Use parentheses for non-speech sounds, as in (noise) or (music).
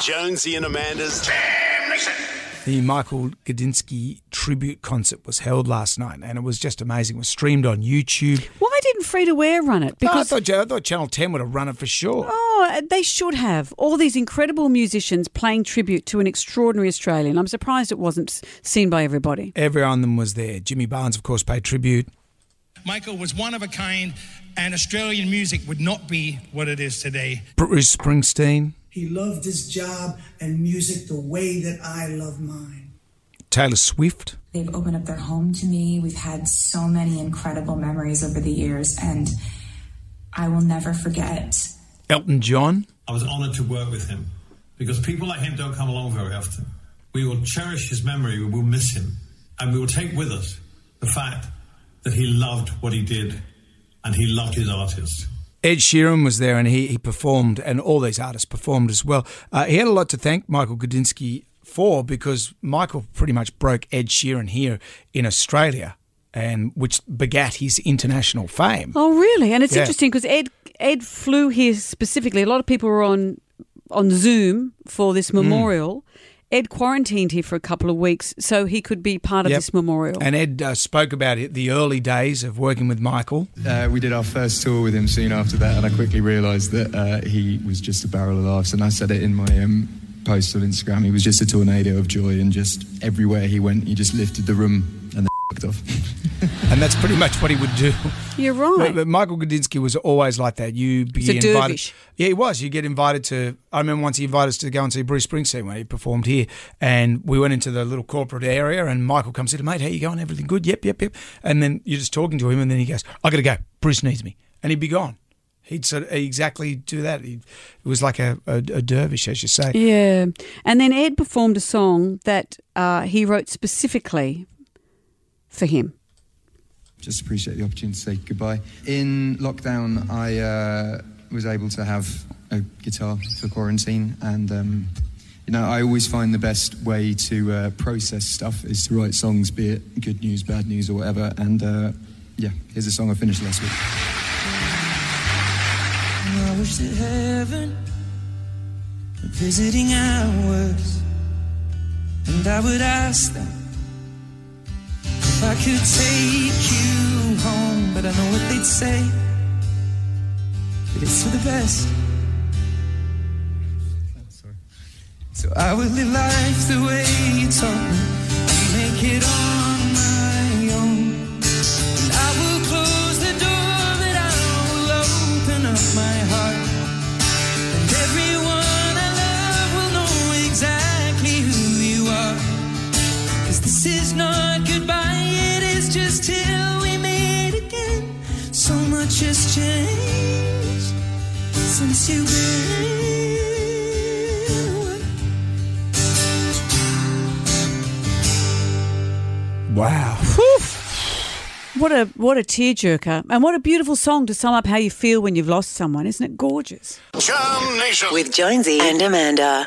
Jonesy and Amanda's The Michael Gudinski tribute concert was held last night, and it was just amazing. It was streamed on YouTube. Why didn't Free to Air run it? Oh, I, Because thought, I thought Channel 10 would have run it for sure. Oh, uh, they should have. All these incredible musicians playing tribute to an extraordinary Australian. I'm surprised it wasn't seen by everybody. Every one of them was there. Jimmy Barnes, of course, paid tribute. Michael was one of a kind, and Australian music would not be what it is today. Bruce Springsteen, He loved his job and music the way that I love mine. Taylor Swift, They've opened up their home to me. We've had so many incredible memories over the years, and I will never forget. Elton John, I was honored to work with him because people like him don't come along very often. We will cherish his memory, we will miss him, and we will take with us the fact that he loved what he did and he loved his artists. Ed Sheeran was there and he, he performed, and all these artists performed as well. Uh, he had a lot to thank Michael Gudinski for because Michael pretty much broke Ed Sheeran here in Australia, and which begat his international fame. Oh, really? And it's Yeah. interesting because Ed Ed flew here specifically. A lot of people were on on Zoom for this memorial. Ed quarantined here for a couple of weeks so he could be part of Yep. this memorial. And Ed uh, spoke about it, the early days of working with Michael. Uh, we did our first tour with him soon after that, and I quickly realised that uh, he was just a barrel of laughs. And I said it in my um, post on Instagram. He was just a tornado of joy, and just everywhere he went, he just lifted the room and then (laughs) fucked off. (laughs) And that's pretty much what he would do. You're right. But, Michael Gudinski was always like that. You be a invited. dervish. Yeah, he was. You get invited to. I remember once he invited us to go and see Bruce Springsteen when he performed here, and we went into the little corporate area, and Michael comes in, mate, how you going? Everything good? Yep, yep, yep. And then you're just talking to him, and then he goes, I got to go. Bruce needs me, and he'd be gone. He'd sort of exactly do that. He, it was like a, a, a dervish, as you say. Yeah. And then Ed performed a song that uh, he wrote specifically for him. Just appreciate the opportunity to say goodbye. In lockdown, I uh, was able to have a guitar for quarantine, and um, you know, I always find the best way to uh, process stuff is to write songs, be it good news, bad news, or whatever. And uh, yeah, here's a song I finished last week. I wish that heaven visiting hours, and I would ask them could take you home. But I know what they'd say that it's for the best. So I will live life the way you taught me, make it on my own. And I will close the door, but I will open up my heart. And everyone I love will know exactly who you are. Cause this is not goodbye, is just till we meet again. So much has changed since you've been away. Wow. What a what a tearjerker. And what a beautiful song to sum up how you feel when you've lost someone. Isn't it gorgeous? Jam Nation. With Jonesy and Amanda.